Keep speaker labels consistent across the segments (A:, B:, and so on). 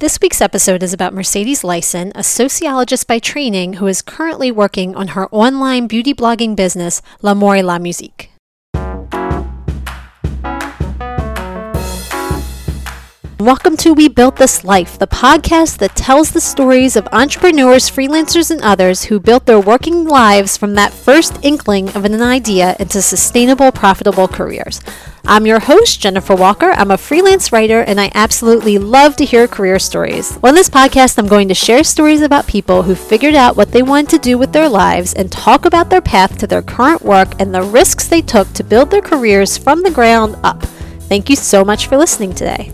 A: This week's episode is about Mercedes Lyson, a sociologist by training who is currently working on her online beauty blogging business, L'Amour et la Musique. Welcome to We Built This Life, the podcast that tells the stories of entrepreneurs, freelancers, and others who built their working lives from that first inkling of an idea into sustainable, profitable careers. I'm your host, Jennifer Walker. I'm a freelance writer and I absolutely love to hear career stories. On this podcast, I'm going to share stories about people who figured out what they wanted to do with their lives and talk about their path to their current work and the risks they took to build their careers from the ground up. Thank you so much for listening today.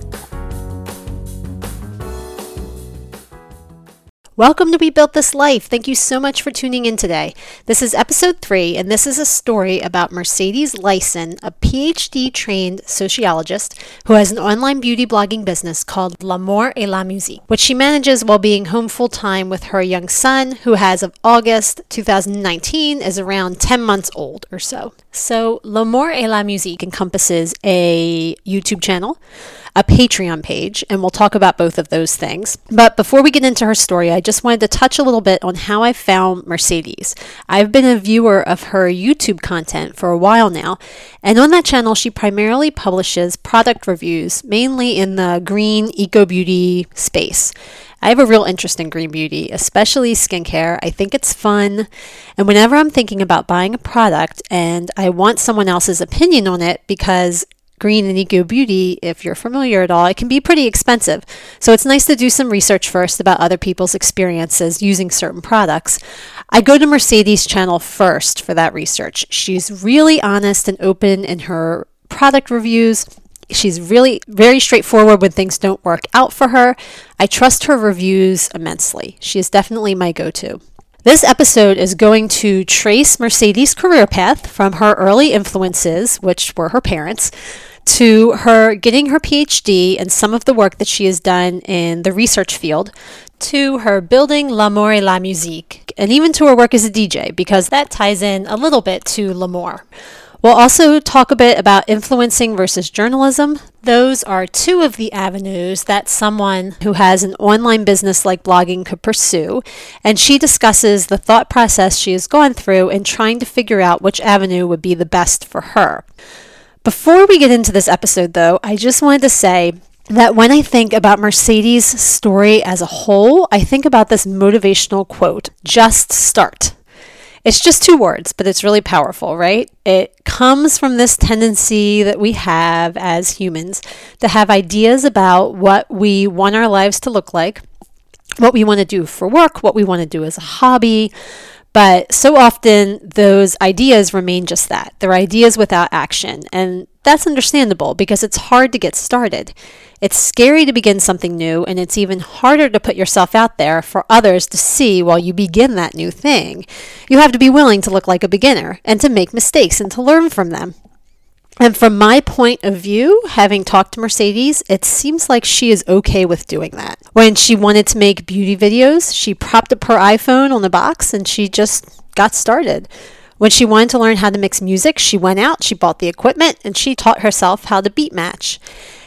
A: Welcome to We Built This Life. Thank you so much for tuning in today. This is episode three, and this is a story about Mercedes Lyson, a PhD trained sociologist who has an online beauty blogging business called L'Amour et la Musique, which she manages while being home full time with her young son, who, as of August 2019, is around 10 months old or so. So, L'Amour et la Musique encompasses a YouTube channel a Patreon page, and we'll talk about both of those things. But before we get into her story, I just wanted to touch a little bit on how I found Mercedes. I've been a viewer of her YouTube content for a while now, and on that channel, she primarily publishes product reviews, mainly in the green eco beauty space. I have a real interest in green beauty, especially skincare. I think it's fun. And whenever I'm thinking about buying a product and I want someone else's opinion on it because green and eco beauty, if you're familiar at all, it can be pretty expensive. So it's nice to do some research first about other people's experiences using certain products. I go to Mercedes' channel first for that research. She's really honest and open in her product reviews. She's really very straightforward when things don't work out for her. I trust her reviews immensely. She is definitely my go to. This episode is going to trace Mercedes' career path from her early influences, which were her parents, to her getting her PhD and some of the work that she has done in the research field, to her building L'Amour et la Musique, and even to her work as a DJ, because that ties in a little bit to L'Amour. We'll also talk a bit about influencing versus journalism. Those are two of the avenues that someone who has an online business like blogging could pursue. And she discusses the thought process she has gone through in trying to figure out which avenue would be the best for her. Before we get into this episode, though, I just wanted to say that when I think about Mercedes' story as a whole, I think about this motivational quote just start. It's just two words, but it's really powerful, right? It comes from this tendency that we have as humans to have ideas about what we want our lives to look like, what we want to do for work, what we want to do as a hobby. But so often those ideas remain just that. They're ideas without action. And that's understandable because it's hard to get started. It's scary to begin something new, and it's even harder to put yourself out there for others to see while you begin that new thing. You have to be willing to look like a beginner and to make mistakes and to learn from them. And from my point of view, having talked to Mercedes, it seems like she is okay with doing that. When she wanted to make beauty videos, she propped up her iPhone on the box and she just got started. When she wanted to learn how to mix music, she went out, she bought the equipment, and she taught herself how to beat match.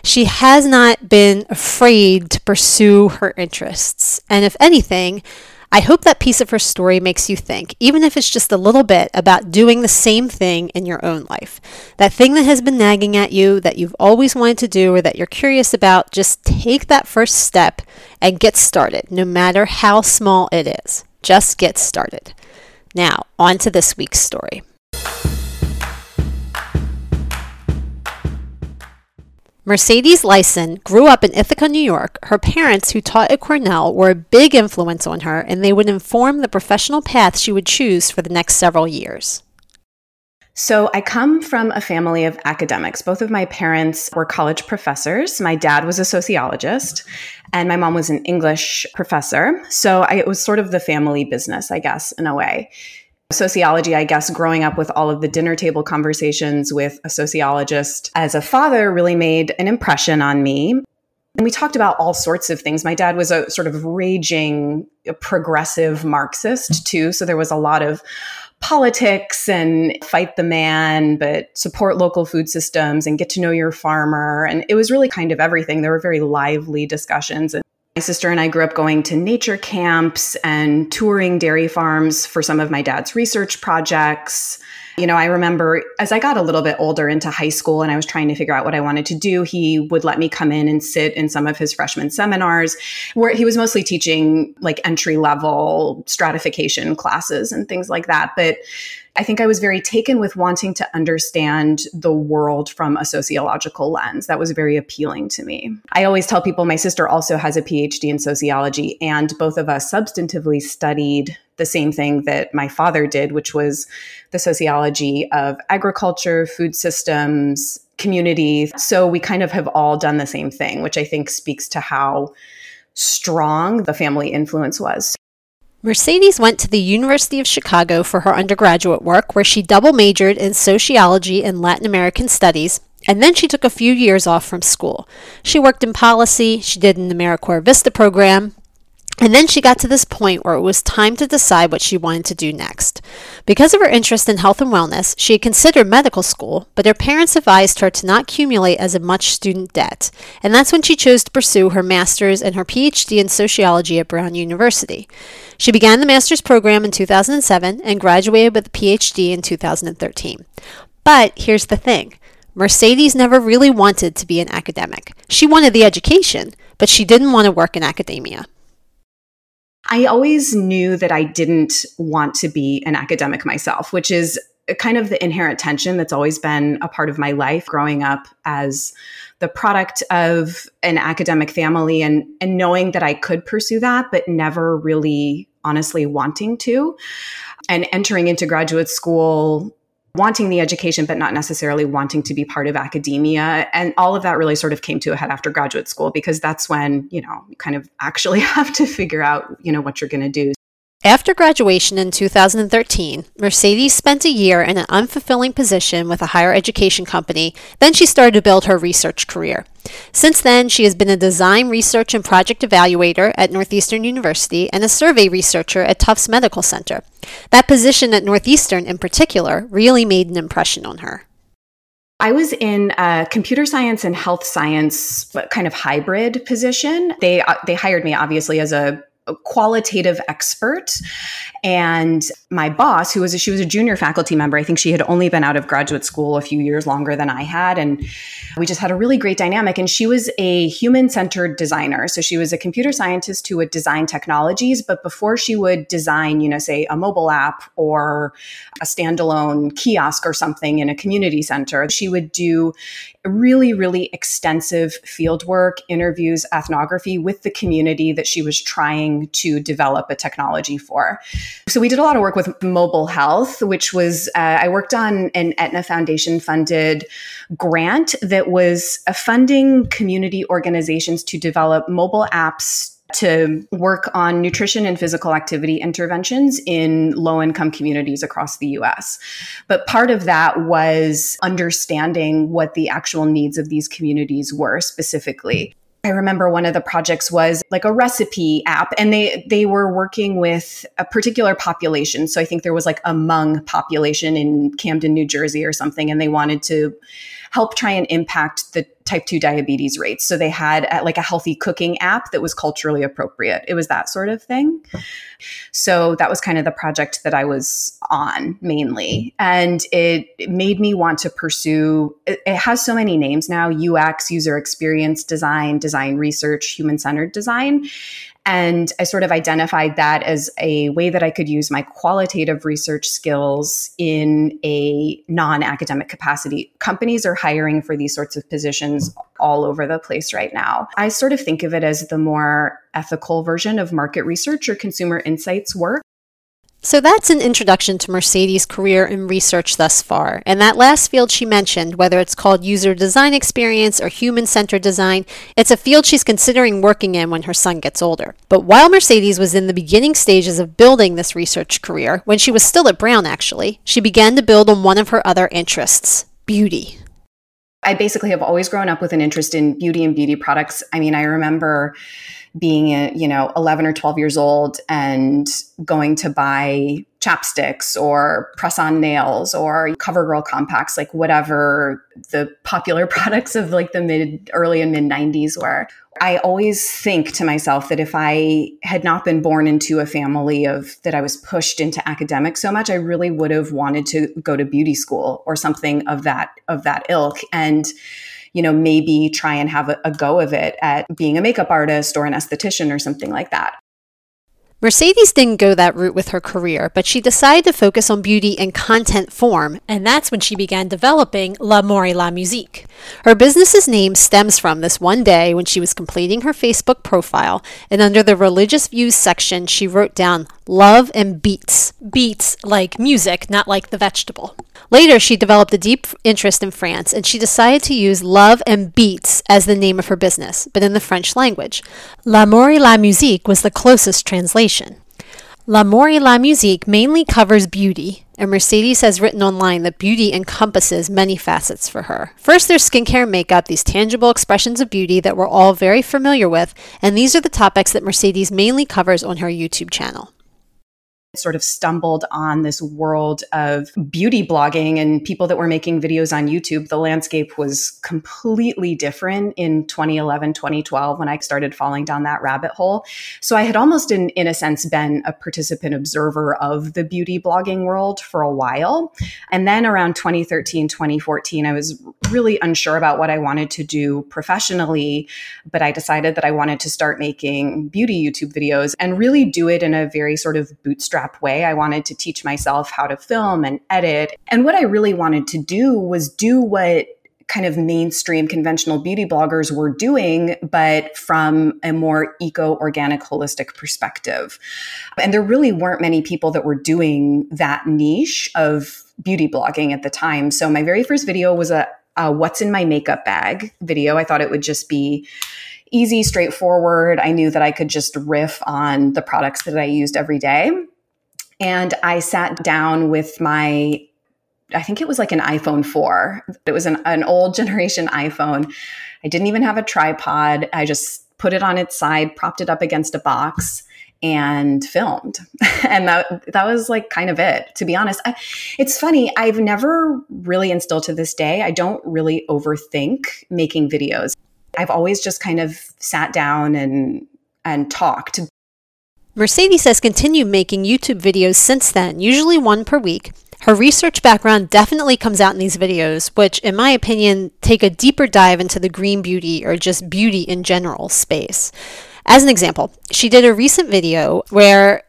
A: She has not been afraid to pursue her interests. And if anything, I hope that piece of her story makes you think, even if it's just a little bit, about doing the same thing in your own life. That thing that has been nagging at you, that you've always wanted to do, or that you're curious about, just take that first step and get started, no matter how small it is. Just get started. Now, on to this week's story. Mercedes Lyson grew up in Ithaca, New York. Her parents, who taught at Cornell, were a big influence on her, and they would inform the professional path she would choose for the next several years.
B: So, I come from a family of academics. Both of my parents were college professors. My dad was a sociologist, and my mom was an English professor. So, I, it was sort of the family business, I guess, in a way sociology, I guess, growing up with all of the dinner table conversations with a sociologist as a father really made an impression on me. And we talked about all sorts of things. My dad was a sort of raging progressive Marxist, too. So there was a lot of politics and fight the man, but support local food systems and get to know your farmer. And it was really kind of everything. There were very lively discussions. And My sister and I grew up going to nature camps and touring dairy farms for some of my dad's research projects. You know, I remember as I got a little bit older into high school and I was trying to figure out what I wanted to do, he would let me come in and sit in some of his freshman seminars where he was mostly teaching like entry level stratification classes and things like that. But I think I was very taken with wanting to understand the world from a sociological lens. That was very appealing to me. I always tell people my sister also has a PhD in sociology, and both of us substantively studied the same thing that my father did, which was the sociology of agriculture, food systems, community. So we kind of have all done the same thing, which I think speaks to how strong the family influence was.
A: Mercedes went to the University of Chicago for her undergraduate work, where she double majored in sociology and Latin American studies, and then she took a few years off from school. She worked in policy, she did an AmeriCorps Vista program, and then she got to this point where it was time to decide what she wanted to do next. Because of her interest in health and wellness, she had considered medical school, but her parents advised her to not accumulate as much student debt. And that's when she chose to pursue her master's and her PhD in sociology at Brown University. She began the master's program in 2007 and graduated with a PhD in 2013. But here's the thing. Mercedes never really wanted to be an academic. She wanted the education, but she didn't want to work in academia.
B: I always knew that I didn't want to be an academic myself, which is kind of the inherent tension that's always been a part of my life growing up as the product of an academic family and and knowing that I could pursue that but never really honestly wanting to. And entering into graduate school wanting the education, but not necessarily wanting to be part of academia. And all of that really sort of came to a head after graduate school because that's when, you know, you kind of actually have to figure out, you know, what you're going to do.
A: After graduation in 2013, Mercedes spent a year in an unfulfilling position with a higher education company. Then she started to build her research career. Since then, she has been a design research and project evaluator at Northeastern University and a survey researcher at Tufts Medical Center. That position at Northeastern, in particular, really made an impression on her.
B: I was in a computer science and health science kind of hybrid position. They uh, they hired me obviously as a qualitative expert and my boss who was a, she was a junior faculty member i think she had only been out of graduate school a few years longer than i had. And we just had a really great dynamic. And she was a human centered designer. So she was a computer scientist who would design technologies. But before she would design you know say a mobile app or a standalone kiosk or something in a community center she would do really, really extensive field work, interviews, ethnography with the community that she was trying to develop a technology for. So we did a lot of work with mobile health, which was, uh, I worked on an Aetna Foundation funded grant that was funding community organizations to develop mobile apps to work on nutrition and physical activity interventions in low income communities across the US. But part of that was understanding what the actual needs of these communities were specifically. I remember one of the projects was like a recipe app and they they were working with a particular population. So I think there was like a Hmong population in Camden, New Jersey or something and they wanted to help try and impact the type 2 diabetes rates. So they had uh, like a healthy cooking app that was culturally appropriate. It was that sort of thing. So that was kind of the project that I was on mainly. And it, it made me want to pursue it, it has so many names now UX, user experience design, design research, human centered design. And I sort of identified that as a way that I could use my qualitative research skills in a non academic capacity. Companies are hiring for these sorts of positions all over the place right now. I sort of think of it as the more ethical version of market research or consumer insights work.
A: So that's an introduction to Mercedes' career in research thus far. And that last field she mentioned, whether it's called user design experience or human centered design, it's a field she's considering working in when her son gets older. But while Mercedes was in the beginning stages of building this research career, when she was still at Brown actually, she began to build on one of her other interests beauty.
B: I basically have always grown up with an interest in beauty and beauty products. I mean, I remember being, a, you know, 11 or 12 years old and going to buy chapsticks or press on nails or CoverGirl compacts, like whatever the popular products of like the mid, early and mid 90s were. I always think to myself that if I had not been born into a family of that I was pushed into academics so much, I really would have wanted to go to beauty school or something of that of that ilk. And you know, maybe try and have a, a go of it at being a makeup artist or an esthetician or something like that.
A: Mercedes didn't go that route with her career, but she decided to focus on beauty in content form, and that's when she began developing L'Amour et la Musique. Her business's name stems from this one day when she was completing her Facebook profile, and under the religious views section, she wrote down love and beats. Beats like music, not like the vegetable. Later, she developed a deep interest in France and she decided to use Love and Beats as the name of her business, but in the French language. L'amour et la musique was the closest translation. L'amour et la musique mainly covers beauty, and Mercedes has written online that beauty encompasses many facets for her. First, there's skincare and makeup, these tangible expressions of beauty that we're all very familiar with, and these are the topics that Mercedes mainly covers on her YouTube channel
B: sort of stumbled on this world of beauty blogging and people that were making videos on YouTube, the landscape was completely different in 2011, 2012 when I started falling down that rabbit hole. So I had almost, in, in a sense, been a participant observer of the beauty blogging world for a while. And then around 2013, 2014, I was really unsure about what I wanted to do professionally, but I decided that I wanted to start making beauty YouTube videos and really do it in a very sort of bootstrap way. I wanted to teach myself how to film and edit. And what I really wanted to do was do what kind of mainstream conventional beauty bloggers were doing, but from a more eco organic, holistic perspective. And there really weren't many people that were doing that niche of beauty blogging at the time. So my very first video was a, What's in My Makeup Bag video. I thought it would just be easy, straightforward. I knew that I could just riff on the products that I used every day. And I sat down with my, I think it was like an iPhone 4. It was an, an old generation iPhone. I didn't even have a tripod. I just put it on its side, propped it up against a box and filmed. and that that was like kind of it. To be honest, I, it's funny. I've never really and still to this day, I don't really overthink making videos. I've always just kind of sat down and and talked
A: Mercedes has continued making YouTube videos since then, usually one per week. Her research background definitely comes out in these videos, which, in my opinion, take a deeper dive into the green beauty or just beauty in general space. As an example, she did a recent video where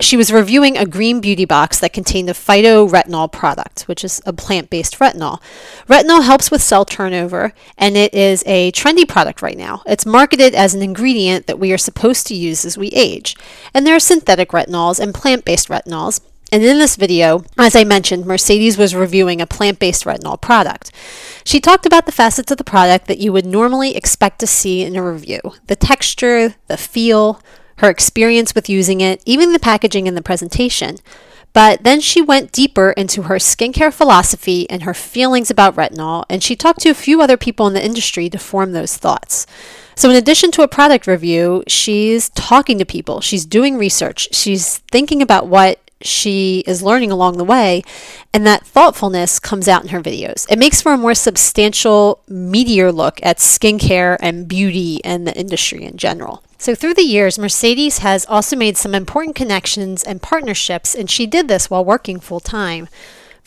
A: she was reviewing a green beauty box that contained a phytoretinol product, which is a plant based retinol. Retinol helps with cell turnover, and it is a trendy product right now. It's marketed as an ingredient that we are supposed to use as we age. And there are synthetic retinols and plant based retinols. And in this video, as I mentioned, Mercedes was reviewing a plant based retinol product. She talked about the facets of the product that you would normally expect to see in a review the texture, the feel, her experience with using it, even the packaging and the presentation. But then she went deeper into her skincare philosophy and her feelings about retinol, and she talked to a few other people in the industry to form those thoughts. So, in addition to a product review, she's talking to people, she's doing research, she's thinking about what she is learning along the way, and that thoughtfulness comes out in her videos. It makes for a more substantial, meatier look at skincare and beauty and the industry in general. So, through the years, Mercedes has also made some important connections and partnerships, and she did this while working full time.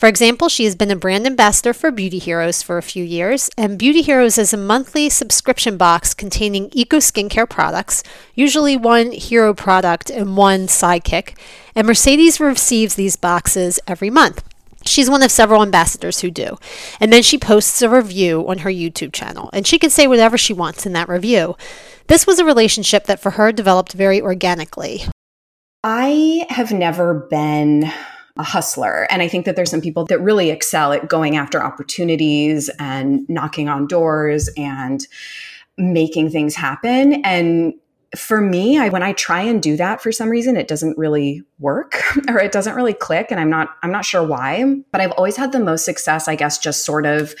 A: For example, she has been a brand ambassador for Beauty Heroes for a few years, and Beauty Heroes is a monthly subscription box containing eco skincare products, usually one hero product and one sidekick, and Mercedes receives these boxes every month. She's one of several ambassadors who do. And then she posts a review on her YouTube channel, and she can say whatever she wants in that review. This was a relationship that for her developed very organically.
B: I have never been a hustler. And I think that there's some people that really excel at going after opportunities and knocking on doors and making things happen. And for me, I, when I try and do that for some reason, it doesn't really work or it doesn't really click. And I'm not, I'm not sure why, but I've always had the most success, I guess, just sort of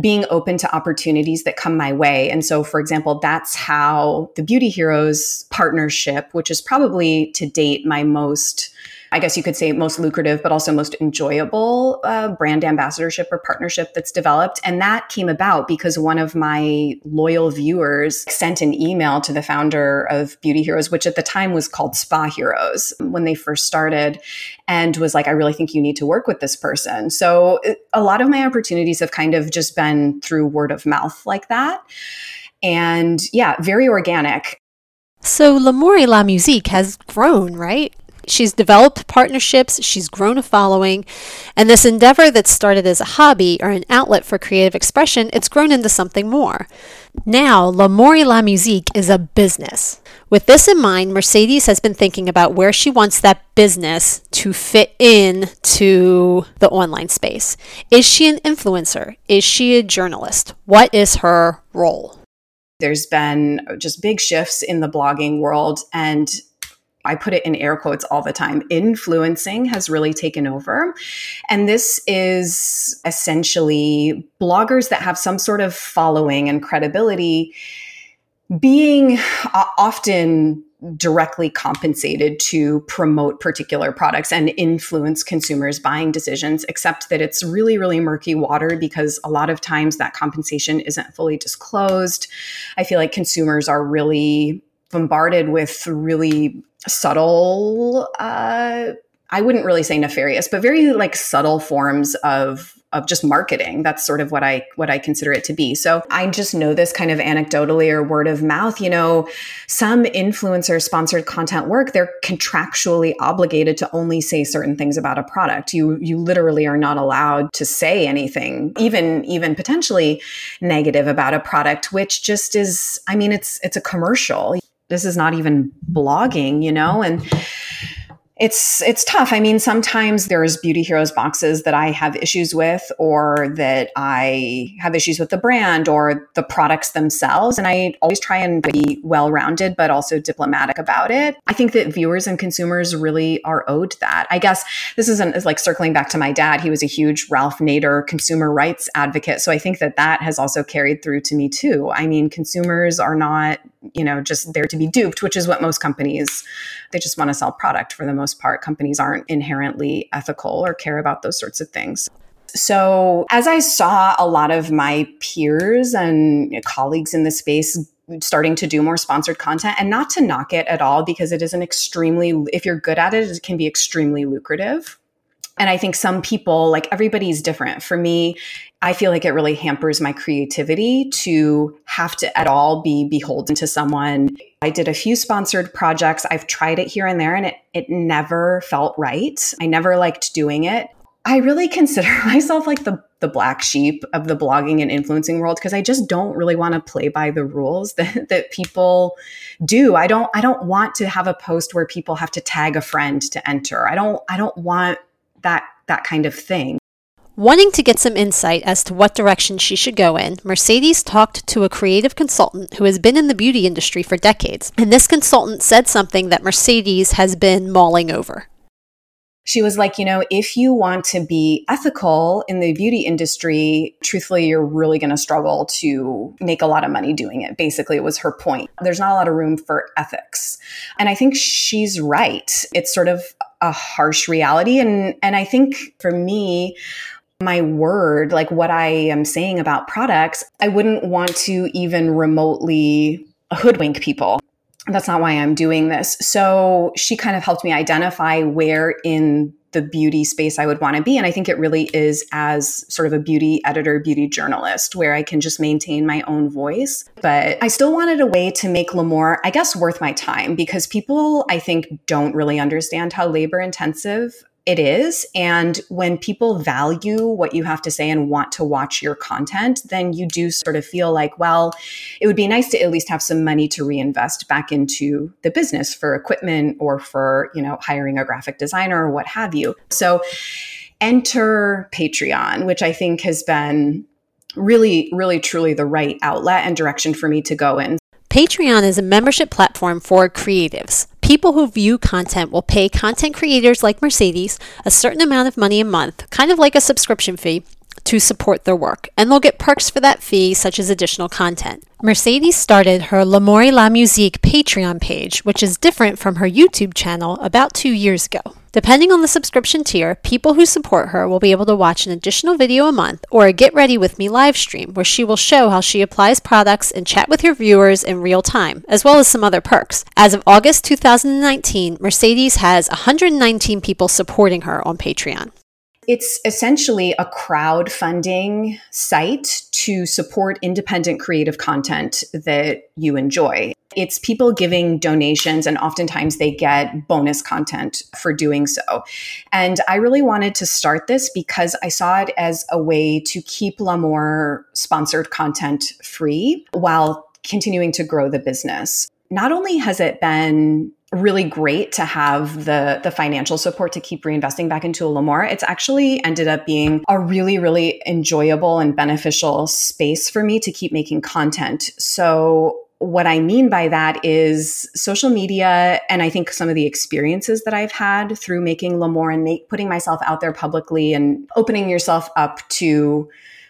B: being open to opportunities that come my way. And so, for example, that's how the Beauty Heroes partnership, which is probably to date my most I guess you could say most lucrative, but also most enjoyable uh, brand ambassadorship or partnership that's developed. And that came about because one of my loyal viewers sent an email to the founder of Beauty Heroes, which at the time was called Spa Heroes when they first started, and was like, I really think you need to work with this person. So a lot of my opportunities have kind of just been through word of mouth like that. And yeah, very organic.
A: So L'Amour et la Musique has grown, right? She's developed partnerships, she's grown a following, and this endeavor that started as a hobby or an outlet for creative expression, it's grown into something more. Now, L'Amour et la Musique is a business. With this in mind, Mercedes has been thinking about where she wants that business to fit in to the online space. Is she an influencer? Is she a journalist? What is her role?
B: There's been just big shifts in the blogging world and I put it in air quotes all the time, influencing has really taken over. And this is essentially bloggers that have some sort of following and credibility being uh, often directly compensated to promote particular products and influence consumers' buying decisions, except that it's really, really murky water because a lot of times that compensation isn't fully disclosed. I feel like consumers are really bombarded with really subtle uh, I wouldn't really say nefarious, but very like subtle forms of of just marketing. That's sort of what I what I consider it to be. So I just know this kind of anecdotally or word of mouth. You know, some influencer sponsored content work, they're contractually obligated to only say certain things about a product. You you literally are not allowed to say anything, even even potentially negative about a product, which just is. I mean, it's it's a commercial this is not even blogging, you know? And it's it's tough. I mean, sometimes there's beauty heroes boxes that I have issues with or that I have issues with the brand or the products themselves and I always try and be well-rounded but also diplomatic about it. I think that viewers and consumers really are owed that. I guess this isn't is like circling back to my dad. He was a huge Ralph Nader consumer rights advocate. So I think that that has also carried through to me too. I mean, consumers are not, you know, just there to be duped, which is what most companies they just want to sell product for the most part. Companies aren't inherently ethical or care about those sorts of things. So, as I saw a lot of my peers and colleagues in the space starting to do more sponsored content and not to knock it at all because it is an extremely if you're good at it it can be extremely lucrative and I think some people, like everybody's different. For me, I feel like it really hampers my creativity to have to at all be beholden to someone. I did a few sponsored projects. I've tried it here and there and it, it never felt right. I never liked doing it. I really consider myself like the, the black sheep of the blogging and influencing world because I just don't really want to play by the rules that, that people do. I don't I don't want to have a post where people have to tag a friend to enter. I don't I don't want that that kind of thing.
A: Wanting to get some insight as to what direction she should go in, Mercedes talked to a creative consultant who has been in the beauty industry for decades. And this consultant said something that Mercedes has been mulling over.
B: She was like, you know, if you want to be ethical in the beauty industry, truthfully, you're really going to struggle to make a lot of money doing it. Basically, it was her point. There's not a lot of room for ethics. And I think she's right. It's sort of a harsh reality. And, and I think for me, my word, like what I am saying about products, I wouldn't want to even remotely hoodwink people. That's not why I'm doing this. So she kind of helped me identify where in the beauty space I would want to be. And I think it really is as sort of a beauty editor, beauty journalist, where I can just maintain my own voice. But I still wanted a way to make L'Amour, I guess, worth my time because people, I think, don't really understand how labor intensive it is. And when people value what you have to say and want to watch your content, then you do sort of feel like, well, it would be nice to at least have some money to reinvest back into the business for equipment or for, you know, hiring a graphic designer or what have you. So enter Patreon, which I think has been really, really, truly the right outlet and direction for me to go in.
A: Patreon is a membership platform for creatives. People who view content will pay content creators like Mercedes a certain amount of money a month, kind of like a subscription fee, to support their work, and they'll get perks for that fee, such as additional content. Mercedes started her L'Amour et la Musique Patreon page, which is different from her YouTube channel, about two years ago. Depending on the subscription tier, people who support her will be able to watch an additional video a month or a Get Ready With Me live stream where she will show how she applies products and chat with her viewers in real time, as well as some other perks. As of August 2019, Mercedes has 119 people supporting her on Patreon.
B: It's essentially a crowdfunding site to support independent creative content that you enjoy. It's people giving donations, and oftentimes they get bonus content for doing so. And I really wanted to start this because I saw it as a way to keep L'Amour sponsored content free while continuing to grow the business. Not only has it been really great to have the the financial support to keep reinvesting back into L'Amour. It's actually ended up being a really really enjoyable and beneficial space for me to keep making content. So what I mean by that is social media, and I think some of the experiences that I've had through making L'Amour and make, putting myself out there publicly and opening yourself up to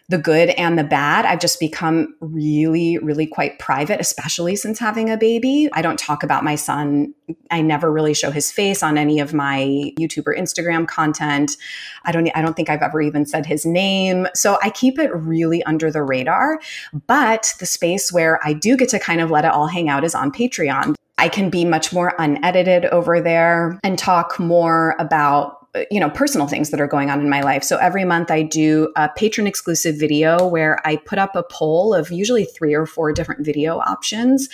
B: the good and the bad. I've just become really, really quite private, especially since having a baby. I don't talk about my son. I never really show his face on any of my YouTube or Instagram content. I don't I don't think I've ever even said his name. So I keep it really under the radar. But the space where I do get to kind of let it all hang out is on Patreon. I can be much more unedited over there and talk more about you know personal things that are going on in my life. So every month i do a patron exclusive video where i put up a poll of usually three or four different video options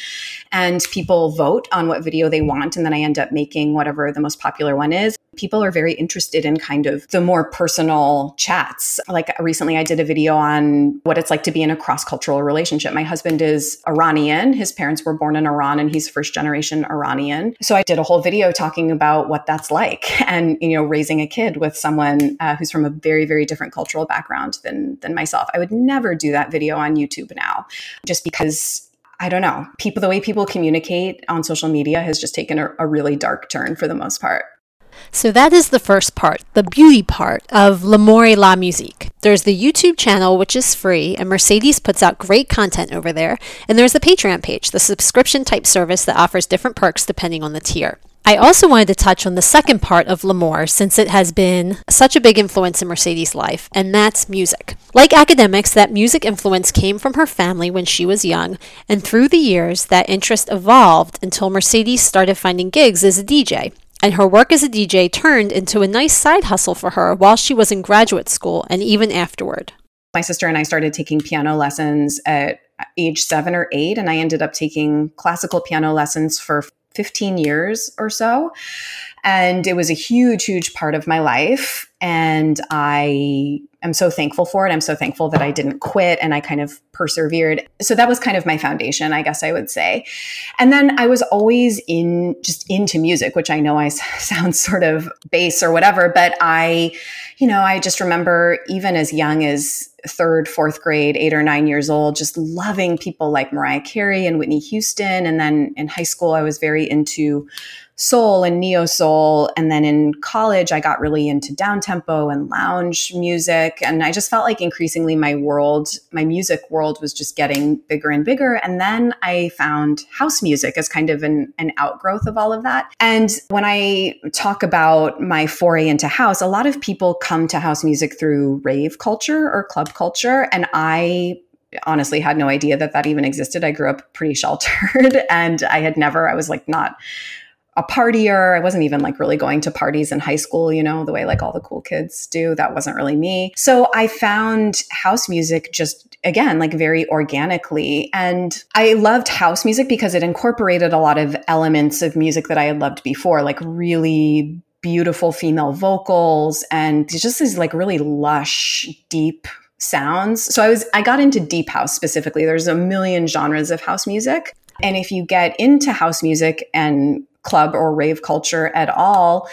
B: and people vote on what video they want and then i end up making whatever the most popular one is people are very interested in kind of the more personal chats. Like recently, I did a video on what it's like to be in a cross cultural relationship. My husband is Iranian. His parents were born in Iran and he's first generation Iranian. So I did a whole video talking about what that's like and, you know, raising a kid with someone uh, who's from a very, very different cultural background than, than myself. I would never do that video on YouTube now just because I don't know. People, the way people communicate on social media has just taken a, a really dark turn for the most part.
A: So that is the first part, the beauty part of L'Amour et la Musique. There's the YouTube channel, which is free, and Mercedes puts out great content over there. And there's the Patreon page, the subscription type service that offers different perks depending on the tier. I also wanted to touch on the second part of L'Amour since it has been such a big influence in Mercedes' life, and that's music. Like academics, that music influence came from her family when she was young, and through the years, that interest evolved until Mercedes started finding gigs as a DJ and her work as a DJ turned into a nice side hustle for her while she was in graduate school and even afterward.
B: My sister and I started taking piano lessons at age seven or eight, and I ended up taking classical piano lessons for 15 years or so. And it was a huge, huge part of my life. And I am so thankful for it. I'm so thankful that I didn't quit and I kind of persevered. So that was kind of my foundation, I guess I would say. And then I was always in just into music, which I know I sound sort of base or whatever, but I, you know, I just remember even as young as third, fourth grade, eight or nine years old, just loving people like Mariah Carey and Whitney Houston. And then in high school, I was very into soul and neo soul. And then in college, I got really into down tempo and lounge music. And I just felt like increasingly my world, my music world was just getting bigger and bigger. And then I found house music as kind of an, an outgrowth of all of that. And when I talk about my foray into house, a lot of people come to house music through rave culture or club culture. And I honestly had no idea that that even existed. I grew up pretty sheltered and I had never, I was like not a partier. I wasn't even like really going to parties in high school, you know, the way like all the cool kids do. That wasn't really me. So I found house music just again, like very organically. And I loved house music because it incorporated a lot of elements of music that I had loved before, like really beautiful female vocals and just these like really lush, deep sounds. So I was I got into deep house specifically. There's a million genres of house music. And if you get into house music and club or rave culture at all,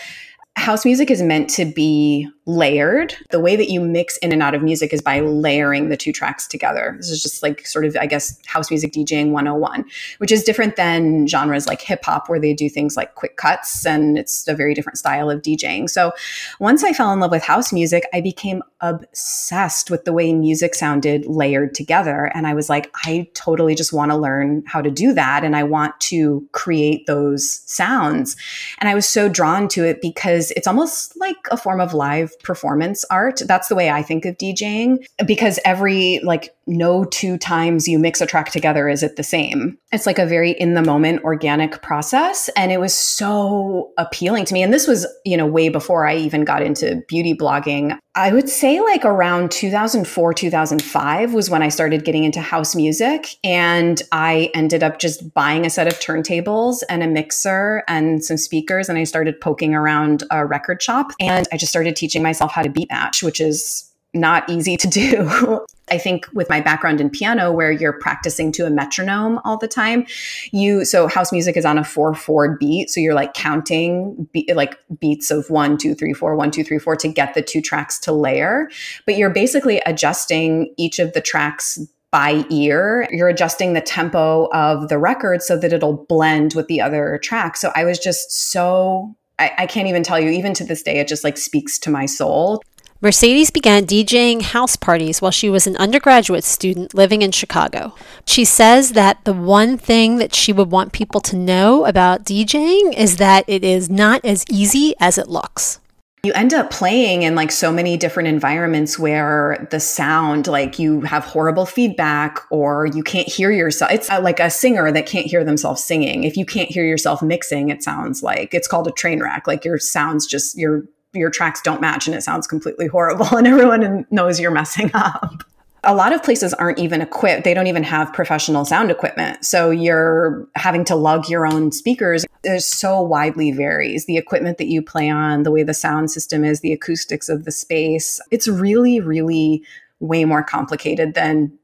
B: house music is meant to be layered. The way that you mix in and out of music is by layering the two tracks together. This is just like sort of, I guess, house music DJing 101, which is different than genres like hip hop, where they do things like quick cuts and it's a very different style of DJing. So once I fell in love with house music, I became obsessed with the way music sounded layered together. And I was like, I totally just want to learn how to do that. And I want to create those sounds. And I was so drawn to it because it's almost like a form of live performance art. That's the way I think of DJing because every like no two times you mix a track together is it the same. It's like a very in the moment organic process and it was so appealing to me and this was, you know, way before I even got into beauty blogging. I would say like around 2004, 2005 was when I started getting into house music and I ended up just buying a set of turntables and a mixer and some speakers and I started poking around a record shop and I just started teaching myself how to beat match, which is not easy to do. I think with my background in piano, where you're practicing to a metronome all the time, you so house music is on a four four beat, so you're like counting be, like beats of one two three four one two three four to get the two tracks to layer, but you're basically adjusting each of the tracks by ear. You're adjusting the tempo of the record so that it'll blend with the other track. So I was just so I, I can't even tell you, even to this day, it just like speaks to my soul.
A: Mercedes began DJing house parties while she was an undergraduate student living in Chicago. She says that the one thing that she would want people to know about DJing is that it is not as easy as it looks.
B: You end up playing in like so many different environments where the sound, like you have horrible feedback or you can't hear yourself. It's uh, like a singer that can't hear themselves singing. If you can't hear yourself mixing, it sounds like it's called a train wreck. Like your sounds just, your your tracks don't match and it sounds completely horrible and everyone knows you're messing up. A lot of places aren't even equipped. They don't even have professional sound equipment. So you're having to lug your own speakers. It so widely varies. The equipment that you play on, the way the sound system is, the acoustics of the space. It's really, really way more complicated than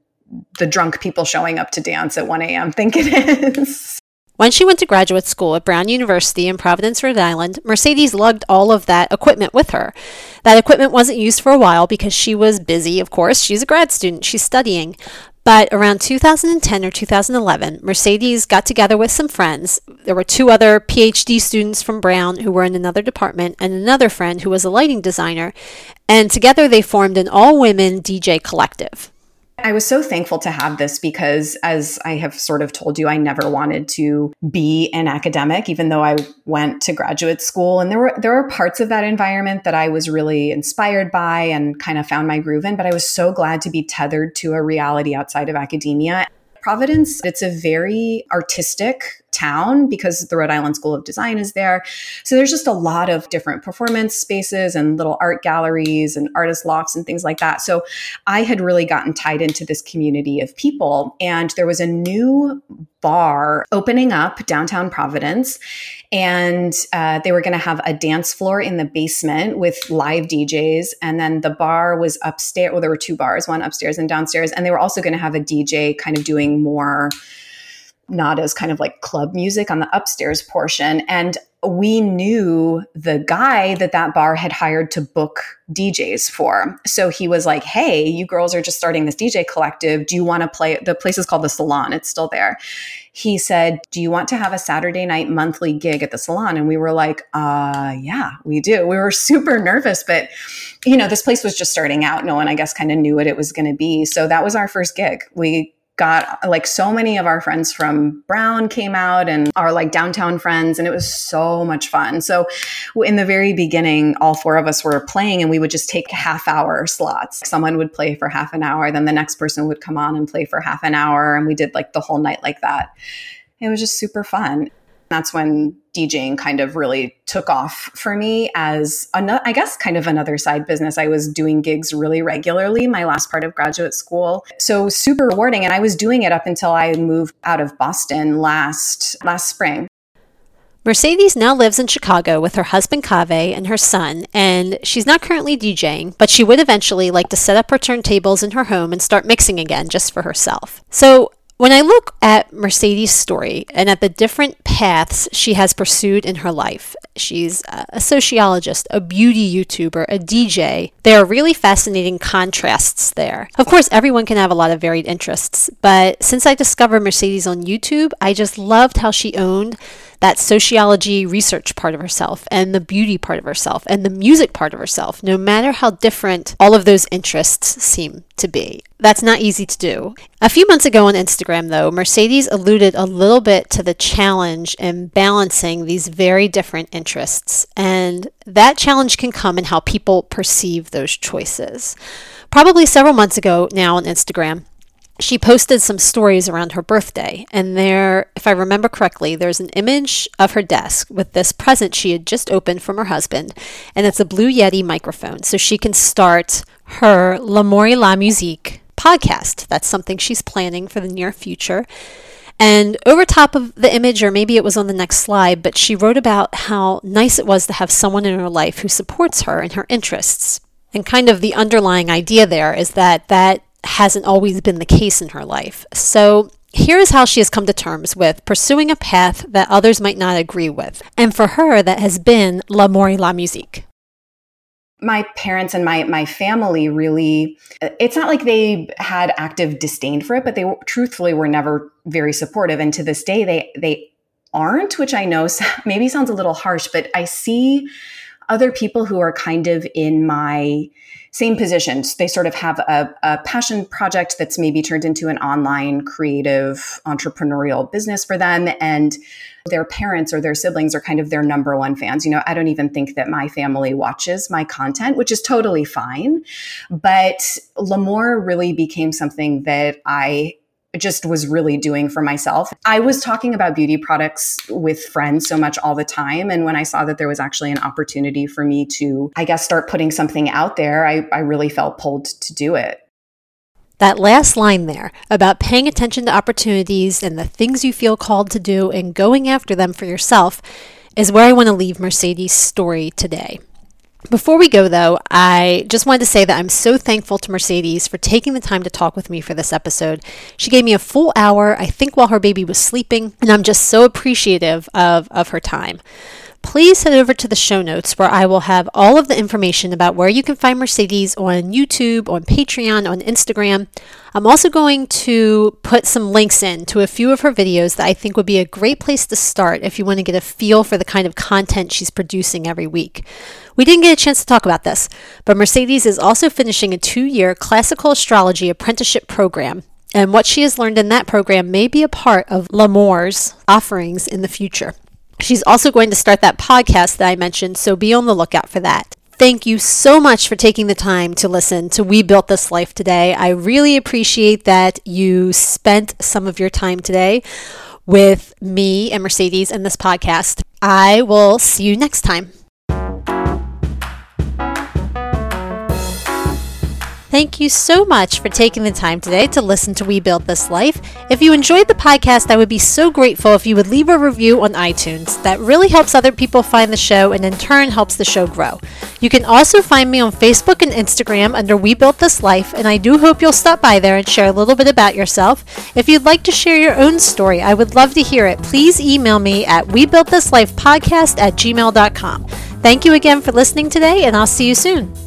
B: the drunk people showing up to dance at 1 a.m. think it is.
A: When she went to graduate school at Brown University in Providence, Rhode Island, Mercedes lugged all of that equipment with her. That equipment wasn't used for a while because she was busy, of course. She's a grad student, she's studying. But around 2010 or 2011, Mercedes got together with some friends. There were two other PhD students from Brown who were in another department, and another friend who was a lighting designer. And together they formed an all women DJ collective.
B: I was so thankful to have this because, as I have sort of told you, I never wanted to be an academic, even though I went to graduate school. And there were there were parts of that environment that I was really inspired by and kind of found my groove in. But I was so glad to be tethered to a reality outside of academia. Providence, it's a very artistic town because the Rhode Island School of Design is there. So there's just a lot of different performance spaces and little art galleries and artist lofts and things like that. So I had really gotten tied into this community of people. And there was a new bar opening up downtown Providence. And uh, they were going to have a dance floor in the basement with live DJs. And then the bar was upstairs. Well, there were two bars, one upstairs and downstairs. And they were also going to have a DJ kind of doing more not as kind of like club music on the upstairs portion. And we knew the guy that that bar had hired to book DJs for. So he was like, Hey, you girls are just starting this DJ collective. Do you want to play? The place is called The Salon, it's still there. He said, Do you want to have a Saturday night monthly gig at the salon? And we were like, Uh, yeah, we do. We were super nervous, but you know, this place was just starting out. No one, I guess, kind of knew what it was going to be. So that was our first gig. We got like so many of our friends from Brown came out and our like downtown friends and it was so much fun. So in the very beginning all four of us were playing and we would just take half hour slots. Someone would play for half an hour then the next person would come on and play for half an hour and we did like the whole night like that. It was just super fun. That's when DJing kind of really took off for me as another, I guess, kind of another side business. I was doing gigs really regularly my last part of graduate school. So super rewarding. And I was doing it up until I moved out of Boston last, last spring.
A: Mercedes now lives in Chicago with her husband Kaveh and her son, and she's not currently DJing, but she would eventually like to set up her turntables in her home and start mixing again just for herself. So, When I look at Mercedes' story and at the different paths she has pursued in her life, she's a sociologist, a beauty YouTuber, a DJ. There are really fascinating contrasts there. Of course, everyone can have a lot of varied interests, but since I discovered Mercedes on YouTube, I just loved how she owned that sociology research part of herself and the beauty part of herself and the music part of herself, no matter how different all of those interests seem to be. That's not easy to do. A few months ago on Instagram, though, Mercedes alluded a little bit to the challenge in balancing these very different interests. And that challenge can come in how people perceive those choices. Probably several months ago now on Instagram, she posted some stories around her birthday. And there, if I remember correctly, there's an image of her desk with this present she had just opened from her husband. And it's a Blue Yeti microphone. So she can start her L'amour et la musique podcast. That's something she's planning for the near future. And over top of the image, or maybe it was on the next slide, but she wrote about how nice it was to have someone in her life who supports her and her interests. And kind of the underlying idea there is that that hasn't always been the case in her life. So here is how she has come to terms with pursuing a path that others might not agree with. And for her, that has been l'amour et la musique.
B: My parents and my my family really it's not like they had active disdain for it, but they truthfully were never very supportive and to this day they they aren't, which I know maybe sounds a little harsh, but I see other people who are kind of in my same positions. They sort of have a, a, passion project that's maybe turned into an online creative entrepreneurial business for them. And their parents or their siblings are kind of their number one fans. You know, I don't even think that my family watches my content, which is totally fine. But L'amour really became something that I just was really doing for myself. I was talking about beauty products with friends so much all the time. And when I saw that there was actually an opportunity for me to, I guess, start putting something out there, I, I really felt pulled to do it.
A: That last line there about paying attention to opportunities and the things you feel called to do and going after them for yourself is where I want to leave Mercedes' story today. Before we go, though, I just wanted to say that I'm so thankful to Mercedes for taking the time to talk with me for this episode. She gave me a full hour, I think, while her baby was sleeping, and I'm just so appreciative of, of her time please head over to the show notes where I will have all of the information about where you can find Mercedes on YouTube, on Patreon, on Instagram. I'm also going to put some links in to a few of her videos that I think would be a great place to start if you want to get a feel for the kind of content she's producing every week. We didn't get a chance to talk about this, but Mercedes is also finishing a two year classical astrology apprenticeship program and what she has learned in that program may be a part of L'amour's offerings in the future. She's also going to start that podcast that I mentioned, so be on the lookout for that. Thank you so much for taking the time to listen to We Built This Life today. I really appreciate that you spent some of your time today with me and Mercedes and this podcast. I will see you next time. Thank you so much for taking the time today to listen to We Built This Life. If you enjoyed the podcast, I would be so grateful if you would leave a review on iTunes. That really helps other people find the show and in turn helps the show grow. You can also find me on Facebook and Instagram under We Built This Life, and I do hope you'll stop by there and share a little bit about yourself. If you'd like to share your own story, I would love to hear it. Please email me at WeBuiltThisLifePodcast at gmail.com. Thank you again for listening today, and I'll see you soon.